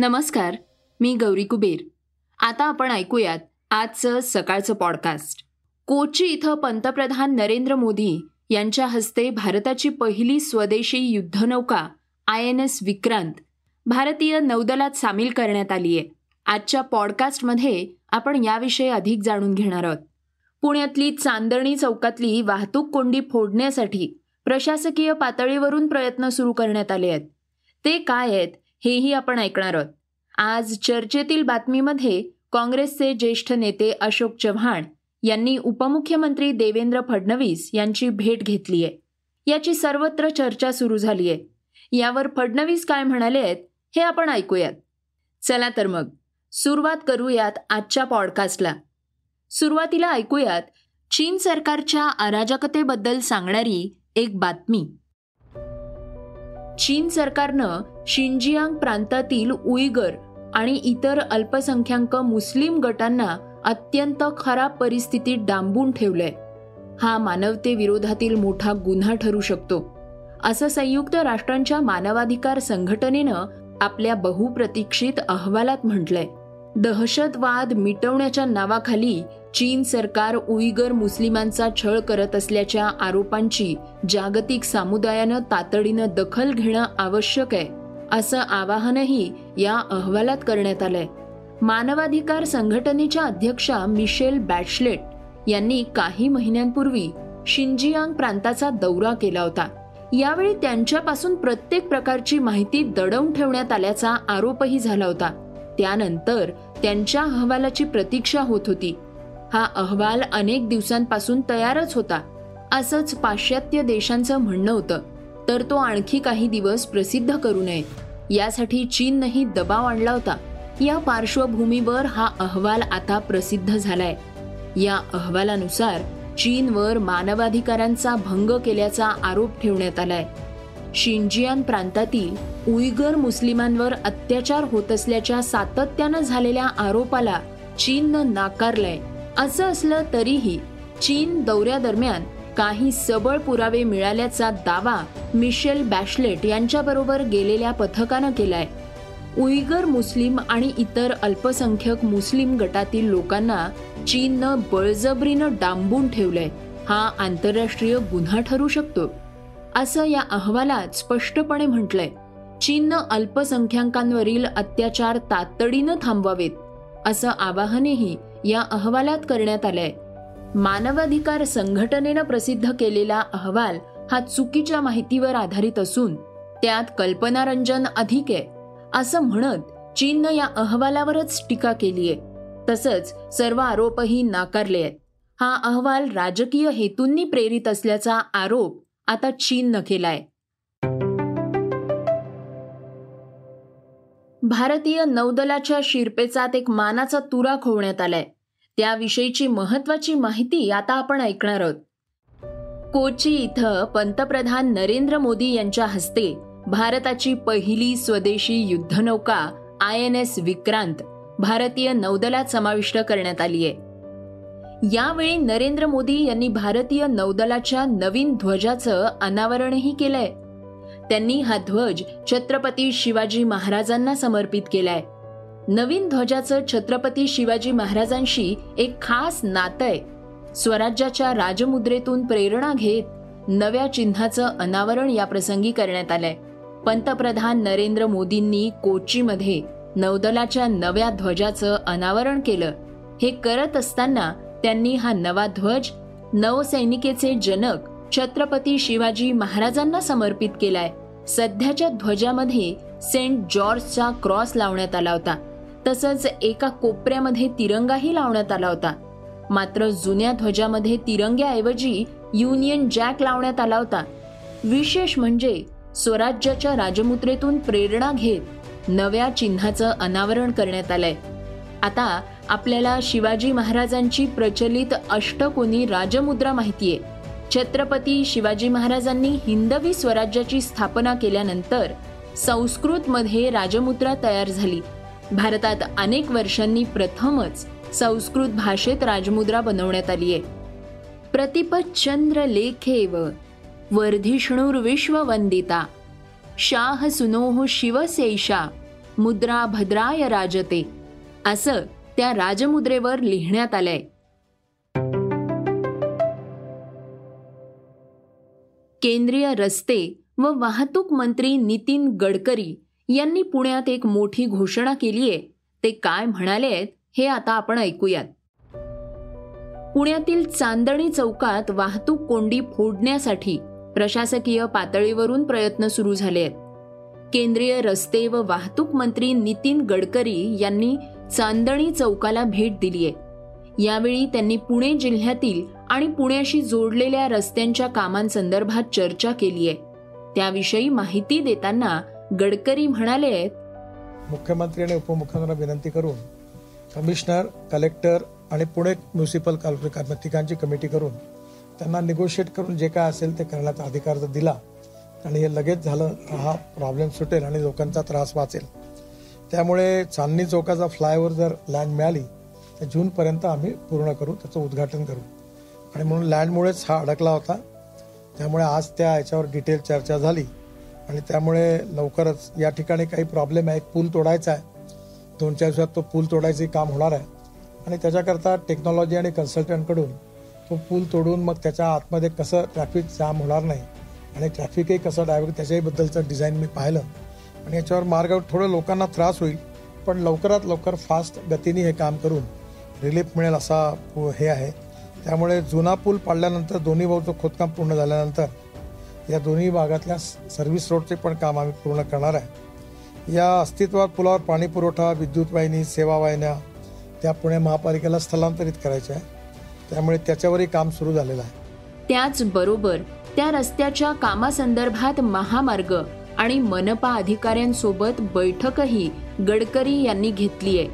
नमस्कार मी गौरी कुबेर. आता आपण ऐकूयात आजचं सकाळचं पॉडकास्ट कोची इथं पंतप्रधान नरेंद्र मोदी यांच्या हस्ते भारताची पहिली स्वदेशी युद्धनौका आय एन एस विक्रांत भारतीय नौदलात सामील करण्यात आली आहे. आजच्या पॉडकास्टमध्ये आपण याविषयी अधिक जाणून घेणार आहोत. पुण्यातली चांदणी चौकातली वाहतूक कोंडी फोडण्यासाठी प्रशासकीय पातळीवरून प्रयत्न सुरू करण्यात आले आहेत. ते काय आहेत हेही आपण ऐकणार आहोत. आज चर्चेतील बातमीमध्ये काँग्रेसचे ज्येष्ठ नेते अशोक चव्हाण यांनी उपमुख्यमंत्री देवेंद्र फडणवीस यांची भेट घेतली आहे. याची सर्वत्र चर्चा सुरू झाली आहे. यावर फडणवीस काय म्हणाले आहेत हे आपण ऐकूयात. चला तर मग सुरुवात करूयात आजच्या पॉडकास्टला. सुरुवातीला ऐकूयात चीन सरकारच्या अराजकतेबद्दल सांगणारी एक बातमी. चीन सरकारनं शिंजियांग प्रांतातील उईगर आणि इतर अल्पसंख्याक मुस्लिम गटांना अत्यंत खराब परिस्थितीत डांबून ठेवलंय. हा मानवतेविरोधातील मोठा गुन्हा ठरू शकतो. असं संयुक्त राष्ट्रांच्या मानवाधिकार संघटनेनं आपल्या बहुप्रतीक्षित अहवालात म्हटलंय. दहशतवाद मिटवण्याच्या नावाखाली चीन सरकार उईगर मुस्लिमांचा छळ करत असल्याच्या आरोपांची जागतिक समुदायानं तातडीनं दखल घेणं आवश्यक आहे असं आवाहनही या अहवालात करण्यात आलंय. मानवाधिकार संघटनेच्या अध्यक्षा मिशेल बॅटशलेट यांनी काही महिन्यांपूर्वी शिंजियांग प्रांताचा दौरा केला होता. यावेळी त्यांच्यापासून प्रत्येक प्रकारची माहिती दडवून ठेवण्यात आल्याचा आरोपही झाला होता. त्यानंतर त्यांच्या अहवालाची प्रतीक्षा होत होती. हा अहवाल अनेक दिवसांपासून तयारच होता. असंच पाश्चात्य देशांचं म्हणणं होतं तर तो आणखी काही दिवस प्रसिद्ध करू नये. यासाठी चीननंही दबाव आणला होता. या पार्श्वभूमीवर हा अहवाल आता प्रसिद्ध झालाय. या अहवालानुसार चीनवर मानवाधिकारांचा भंग केल्याचा आरोप ठेवण्यात आलाय. शिंजियान प्रांतातील उईगर मुस्लिमांवर अत्याचार होत असल्याच्या सातत्यानं झालेल्या आरोपाला चीननं नाकारलाय. असं असलं तरीही चीन दौऱ्यादरम्यान काही सबळ पुरावे मिळाल्याचा दावा मिशेल बॅशलेट यांच्याबरोबर गेलेल्या पथकानं केलाय. उईगर मुस्लिम आणि इतर अल्पसंख्यक मुस्लिम गटातील लोकांना चीननं बळजबरीनं डांबून ठेवलंय. हा आंतरराष्ट्रीय गुन्हा ठरू शकतो. असं या अहवालात स्पष्टपणे म्हटलंय. चीननं अल्पसंख्याकांवरील अत्याचार तातडीनं थांबवावेत असं आवाहनही या अहवालात करण्यात आलंय. मानवाधिकार संघटनेनं प्रसिद्ध केलेला अहवाल हा चुकीच्या माहितीवर आधारित असून त्यात कल्पनारंजन अधिक आहे असं म्हणत चीननं या अहवालावरच टीका केलीय तसंच सर्व आरोपही नाकारले आहेत. हा अहवाल राजकीय हेतूंनी प्रेरित असल्याचा आरोप आता चीननं केलाय. भारतीय नौदलाच्या शिरपेचात एक मानाचा तुरा खोवण्यात आलाय. त्याविषयीची महत्वाची माहिती आता आपण ऐकणार आहोत. कोची इथं पंतप्रधान नरेंद्र मोदी यांच्या हस्ते भारताची पहिली स्वदेशी युद्धनौका आय एन एस विक्रांत भारतीय नौदलात समाविष्ट करण्यात आली आहे. यावेळी नरेंद्र मोदी यांनी भारतीय नौदलाच्या नवीन ध्वजाचं अनावरणही केलंय. त्यांनी हा ध्वज छत्रपती शिवाजी महाराजांना समर्पित केलाय. नवीन ध्वजाचं छत्रपती शिवाजी महाराजांशी एक खास नातं आहे. स्वराज्याच्या राजमुद्रेतून प्रेरणा घेत नव्या चिन्हाचं अनावरण या प्रसंगी करण्यात आलंय. पंतप्रधान नरेंद्र मोदींनी कोचीमध्ये नौदलाच्या नव्या ध्वजाचं अनावरण केलं. हे करत असताना त्यांनी हा नवा ध्वज नौसैनिकेचे जनक छत्रपती शिवाजी महाराजांना समर्पित केलाय. सध्याच्या ध्वजामध्ये सेंट जॉर्जचा क्रॉस लावण्यात आला होता. तसंच एका कोपऱ्यामध्ये तिरंगाही लावण्यात आला होता. मात्र जुन्या ध्वजामध्ये तिरंग्याऐवजी युनियन जॅक लावण्यात आला होता. विशेष म्हणजे स्वराज्याच्या राजमुद्रेतून प्रेरणा घेत नव्या चिन्हाचं अनावरण करण्यात आलंय. आता आपल्याला शिवाजी महाराजांची प्रचलित अष्टकोनी राजमुद्रा माहितीये. छत्रपती शिवाजी महाराजांनी हिंदवी स्वराज्याची स्थापना केल्यानंतर संस्कृतमध्ये राजमुद्रा तयार झाली. भारतात अनेक वर्षांनी प्रथमच संस्कृत भाषेत राजमुद्रा बनवण्यात आली आहे. प्रतिपचंद्र लेखेव वर्धिष्णुर्विश्ववंदिता शाह सुनोह शिवसेषा मुद्रा भद्राय राजते असं त्या राजमुद्रेवर लिहिण्यात आलंय. केंद्रीय रस्ते व वाहतूक मंत्री नितीन गडकरी यांनी पुण्यात एक मोठी घोषणा केली आहे. ते काय म्हणाले आहेत हे आता आपण ऐकूयात. पुण्यातील चांदणी चौकात वाहतूक कोंडी फोडण्यासाठी प्रशासकीय पातळीवरून प्रयत्न सुरू झाले आहेत. केंद्रीय रस्ते व वाहतूक मंत्री नितीन गडकरी यांनी चांदणी चौकाला भेट दिली आहे. यावेळी त्यांनी पुणे जिल्ह्यातील आणि पुण्याशी जोडलेल्या रस्त्यांच्या कामांसंदर्भात चर्चा केली आहे. त्याविषयी माहिती देताना गडकरी म्हणाले मुख्यमंत्री आणि उपमुख्यमंत्र्यांना विनंती करून कमिशनर कलेक्टर आणि पुणे म्युन्सिपल तिघांची कमिटी करून त्यांना निगोशिएट करून जे काय असेल ते करण्याचा अधिकार जर दिला आणि हे लगेच झालं हा प्रॉब्लेम सुटेल आणि लोकांचा त्रास वाचेल. त्यामुळे चांदणी चौकाचा फ्लायओव्हर जर लँड मिळाली तर जूनपर्यंत आम्ही पूर्ण करू त्याचं उद्घाटन करू. आणि म्हणून लँडमुळेच हा अडकला होता. त्यामुळे आज त्या याच्यावर डिटेल चर्चा झाली. आणि त्यामुळे लवकरच या ठिकाणी काही प्रॉब्लेम आहे. पूल तोडायचा आहे. दोन चार दिवसात तो पूल तोडायचे काम होणार आहे. आणि त्याच्याकरता टेक्नॉलॉजी आणि कन्सल्टंटकडून तो पूल तोडून मग त्याच्या आतमध्ये कसं ट्रॅफिक जाम होणार नाही आणि ट्रॅफिकही कसं डायव्हर्ट त्याच्याहीबद्दलचं डिझाईन मी पाहिलं. आणि याच्यावर मार्ग थोडं लोकांना त्रास होईल पण लवकरात लवकर फास्ट गतीने हे काम करून रिलीफ मिळेल असा हे आहे. त्यामुळे जुना पूल पाडल्यानंतर दोन्ही भाऊचं खोदकाम पूर्ण झाल्यानंतर या दोन्ही भागातल्या सर्व्हिस रोडचे पण काम आम्ही पूर्ण करणार आहे. या अस्तित्वात पुलावर पाणी पुरवठा विद्युत वाहिनी सेवा वाहिन्या त्या पुणे महापालिकेला स्थलांतरित करायच्या आहे त्यामुळे त्याच्यावरही काम सुरू झालेलं आहे. त्याचबरोबर त्या रस्त्याच्या कामासंदर्भात महामार्ग आणि मनपा अधिकाऱ्यांसोबत बैठकही गडकरी यांनी घेतली आहे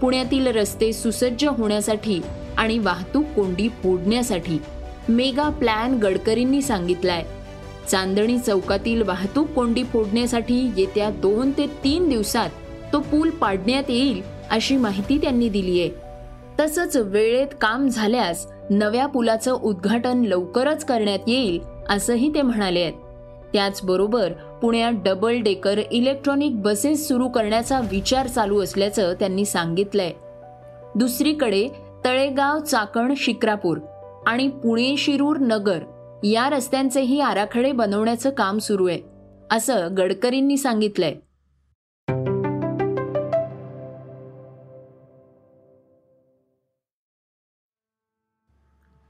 पुण्यातील रस्ते सुसज्ज होण्यासाठी आणि वाहतूक कोंडी फोडण्यासाठी मेगा प्लॅन गडकरींनी सांगितलाय. चांदणी चौकातील वाहतूक कोंडी फोडण्यासाठी येत्या दोन ते तीन दिवसात तो पूल पाडण्यात येईल अशी माहिती त्यांनी दिली आहे. तसंच वेळेत काम झाल्यास नव्या पुलाचं उद्घाटन लवकरच करण्यात येईल असंही ते म्हणाले आहेत. त्याचबरोबर पुण्यात डबल डेकर इलेक्ट्रॉनिक बसेस सुरू करण्याचा विचार चालू असल्याचं त्यांनी सांगितलंय. दुसरीकडे तळेगाव चाकण शिक्रापूर आणि पुणे शिरूर नगर या रस्त्यांचेही आराखडे बनवण्याचं काम सुरू आहे असं गडकरींनी सांगितलंय.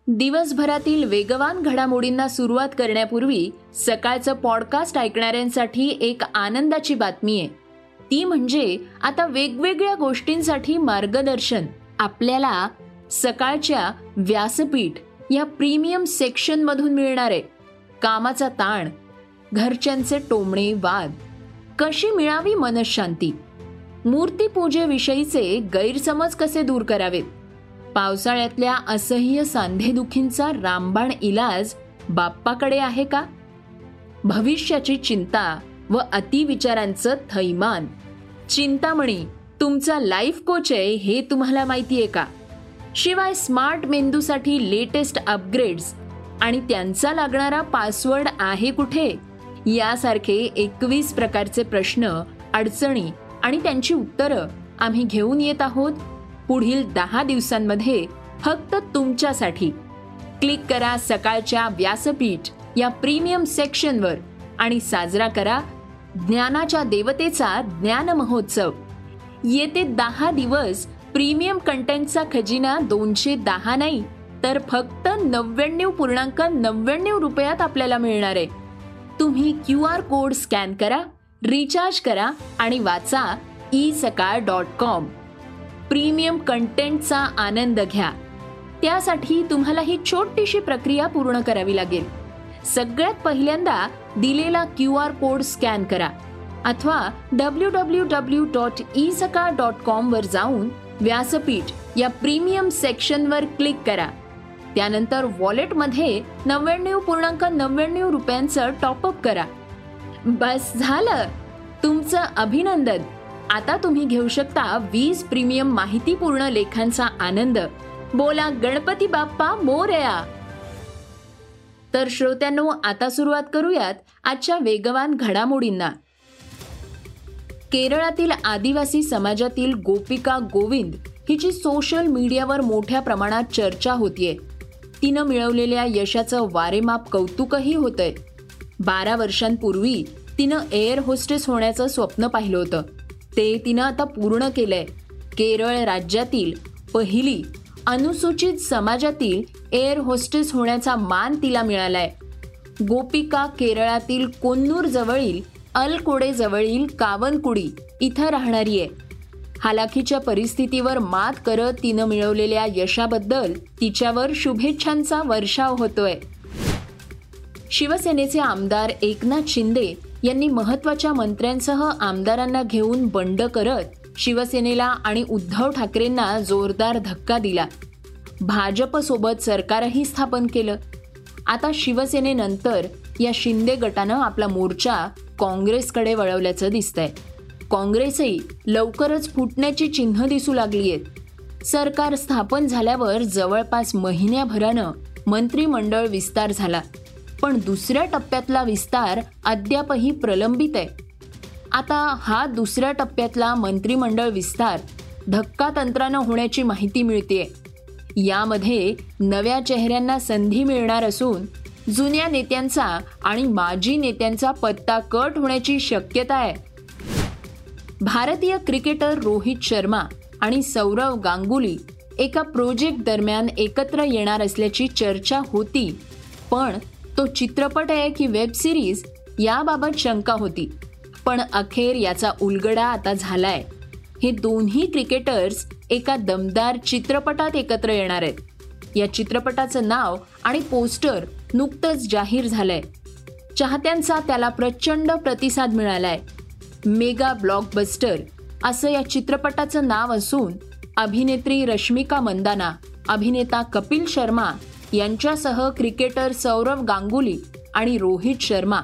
दिवसभरातील वेगवान घडामोडींना सुरुवात करण्यापूर्वी सकाळचं पॉडकास्ट ऐकणाऱ्यांसाठी एक आनंदाची बातमी आहे. ती म्हणजे आता वेगवेगळ्या गोष्टींसाठी मार्गदर्शन आपल्याला सकाळच्या व्यासपीठ या प्रीमियम सेक्शनमधून मिळणारे कामाचा ताण घरच्यांचे टोमणे वाद कशी मिळावी मनशांती मूर्तीपूजेविषयीचे गैरसमज कसे दूर करावेत? पावसाळ्यातल्या असह्य सांधेदुखींचा रामबाण इलाज बाप्पाकडे आहे का? भविष्याची चिंता व अतिविचारांचं थैमान. चिंतामणी तुमचा लाईफ कोच आहे हे तुम्हाला माहिती आहे का? शिवाय स्मार्ट मेंदूसाठी लेटेस्ट अपग्रेड्स. आणि त्यांचा लागणारा पासवर्ड आहे कुठे? यासारखे एकवीस प्रकारचे प्रश्न अडचणी आणि त्यांची उत्तरं आम्ही घेऊन येत आहोत. पुढील दहा दिवसांमध्ये फक्त तुमच्यासाठी. क्लिक करा सकाळच्या व्यासपीठ या प्रीमियम सेक्शनवर आणि साजरा करा ज्ञानाच्या देवतेचा ज्ञान महोत्सव. येते दहा दिवस प्रीमियम कंटेंटचा खजिना दोनशे दहा नाही तर फक्त नव्याण्णव पूर्णांक नव्याण्णव रुपयात आपल्याला मिळणार आहे. तुम्ही क्यू आर कोड स्कॅन करा रिचार्ज करा आणि वाचा e Sakal dot com. Premium कंटेंटचा आनंद घ्या. त्यासाठी तुम्हाला ही छोटीशी प्रक्रिया पूर्ण करावी लागेल. सगळ्यात पहिल्यांदा दिलेला क्यू आर कोड स्कॅन करा. अथवा W W W dot e Sakal dot कॉमवर जाऊन व्यासपीठ या प्रीमियम सेक्शनवर क्लिक करा. त्यानंतर वॉलेटमध्ये नव्याण्णव पूर्णांक नव्याण्णव रुपयांचं टॉपअप करा. बस झालं. तुमचं अभिनंदन. आता तुम्ही घेऊ शकता वीस प्रीमियम माहितीपूर्ण लेखांचा आनंद. बोला गणपती बाप्पा मोरया. तर श्रोत्यांनो आता सुरुवात करूयात आजच्या वेगवान घडामोडींना. केरळातील आदिवासी समाजातील गोपिका गोविंद हिची सोशल मीडियावर मोठ्या प्रमाणात चर्चा होतीये. तिनं मिळवलेल्या यशाचं वारेमाप कौतुकही होतंय. बारा वर्षांपूर्वी तिनं एअर होस्टेस होण्याचं स्वप्न पाहिलं होतं. ते तिनं आता पूर्ण केलंय. केरळ राज्यातील पहिली अनुसूचित समाजातील एअर होस्टेस होण्याचा मान तिला मिळालाय. गोपिका केरळातील कोन्नूर जवळील अलकोडे जवळील कावनकुडी. इथं राहणारी आहे. हालाखीच्या परिस्थितीवर मात करत तिनं मिळवलेल्या यशाबद्दल तिच्यावर शुभेच्छांचा वर्षाव होतोय. शिवसेनेचे आमदार एकनाथ शिंदे यांनी महत्त्वाच्या मंत्र्यांसह आमदारांना घेऊन बंड करत शिवसेनेला आणि उद्धव ठाकरेंना जोरदार धक्का दिला. भाजपसोबत सरकारही स्थापन केलं. आता शिवसेनेनंतर या शिंदे गटानं आपला मोर्चा काँग्रेसकडे वळवल्याचं दिसतंय. काँग्रेसही लवकरच फुटण्याची चिन्ह दिसू लागली आहेत सरकार स्थापन झाल्यावर जवळपास महिन्याभरानं मंत्रिमंडळ विस्तार झाला. पण दुसऱ्या टप्प्यातला विस्तार अद्यापही प्रलंबित आहे. आता हा दुसऱ्या टप्प्यातला मंत्रिमंडळ विस्तार धक्का तंत्रानं होण्याची माहिती मिळते यामध्ये नव्या चेहऱ्यांना संधी मिळणार असून जुन्या नेत्यांचा आणि माजी नेत्यांचा पत्ता कट होण्याची शक्यता आहे. भारतीय क्रिकेटर रोहित शर्मा आणि सौरव गांगुली एका प्रोजेक्ट दरम्यान एकत्र येणार असल्याची चर्चा होती पण तो चित्रपट आहे की वेब सिरीज याबाबत शंका होती. पण अखेर याचा उलगडा आता झालाय. हे दोन्ही क्रिकेटर्स एका दमदार चित्रपटात एकत्र येणार आहेत. या चित्रपटाचं नाव आणि पोस्टर नुकतंच जाहीर झालंय. चाहत्यांचा त्याला प्रचंड प्रतिसाद मिळालाय. मेगा ब्लॉकबस्टर असं या चित्रपटाचं नाव असून अभिनेत्री रश्मिका मंदाना अभिनेता कपिल शर्मा यांच्यासह क्रिकेटर सौरव गांगुली आणि रोहित शर्मा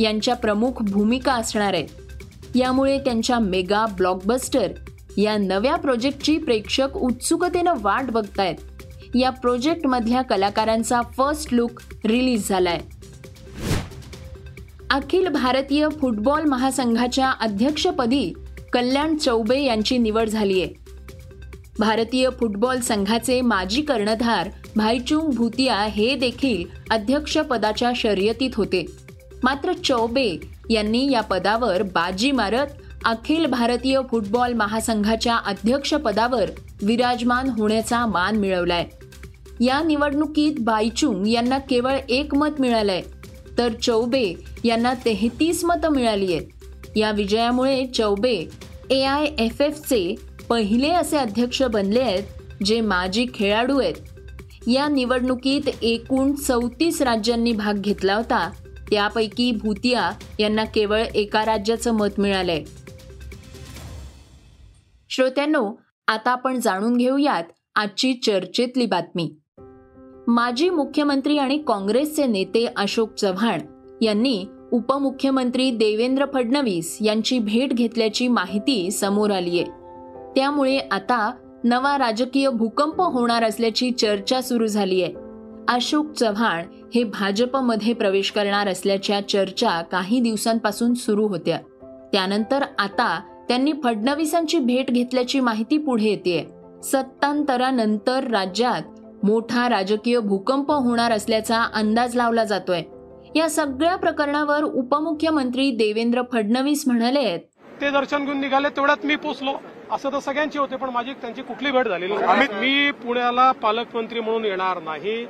यांच्या प्रमुख भूमिका असणार आहेत. यामुळे त्यांच्या मेगा ब्लॉकबस्टर या नव्या प्रोजेक्टची प्रेक्षक उत्सुकतेनं वाट बघतायत. या प्रोजेक्टमधल्या कलाकारांचा फर्स्ट लुक रिलीज झालाय. अखिल भारतीय फुटबॉल महासंघाच्या अध्यक्षपदी कल्याण चौबे यांची निवड झाली आहे भारतीय फुटबॉल संघाचे माजी कर्णधार भाईचुंग भूतिया हे देखील अध्यक्षपदाच्या शर्यतीत होते. मात्र चौबे यांनी या पदावर बाजी मारत अखिल भारतीय फुटबॉल महासंघाच्या अध्यक्षपदावर विराजमान होण्याचा मान मिळवलाय. या निवडणुकीत बायचुंग यांना केवळ एक मत मिळालंय तर चौबे यांना तेहतीस मतं मिळाली आहेत. या विजयामुळे चौबे ए आय एफ एफचे पहिले असे अध्यक्ष बनले आहेत जे माजी खेळाडू आहेत. या निवडणुकीत एकूण चौतीस राज्यांनी भाग घेतला होता. त्यापैकी भूतिया यांना केवळ एका राज्याचं मत मिळालंय. श्रोत्यांनो आता आपण जाणून घेऊयात आजची चर्चेतली बातमी. माजी मुख्यमंत्री आणि काँग्रेसचे नेते अशोक चव्हाण यांनी उपमुख्यमंत्री देवेंद्र फडणवीस यांची भेट घेतल्याची माहिती समोर आली आहे त्यामुळे आता नवा राजकीय भूकंप होणार असल्याची चर्चा सुरू झाली आहे अशोक चव्हाण हे भाजपमध्ये प्रवेश करणार असल्याच्या चर्चा काही दिवसांपासून सुरू होत्या. त्यानंतर आता त्यांनी फडणवीसांची भेट घेतल्याची माहिती पुढे येते सत्तांतरानंतर राज्यात मोठा राजकीय भूकंप होणार असल्याचा अंदाज लावला जातोय. या सगळ्या प्रकरणावर उपमुख्यमंत्री देवेंद्र फडणवीस म्हणाले ते दर्शन घेऊन निघाले तेवढ्यात मी पोचलो. असं तर सगळ्यांची होते पण माझी त्यांची कुठली भेट झालेली नाही. मी पुण्याला पालकमंत्री म्हणून येणार नाही.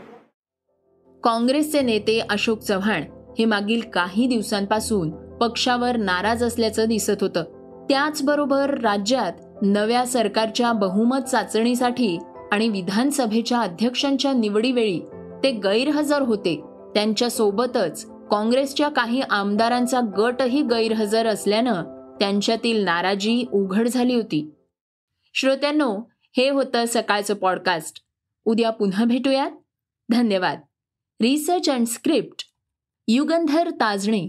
काँग्रेसचे नेते अशोक चव्हाण हे मागील काही दिवसांपासून पक्षावर नाराज असल्याचं दिसत होतं. त्याचबरोबर राज्यात नव्या सरकारच्या बहुमत चाचणीसाठी आणि विधानसभेच्या अध्यक्षांच्या निवडीवेळी ते गैरहजर होते. त्यांच्या सोबतच काँग्रेसच्या काही आमदारांचा गटही गैरहजर असल्यानं त्यांच्यातील नाराजी उघड झाली होती. श्रोत्यांनो हे होतं सकाळचं पॉडकास्ट. उद्या पुन्हा भेटूयात. धन्यवाद. Research and script Yugandhar Tajne.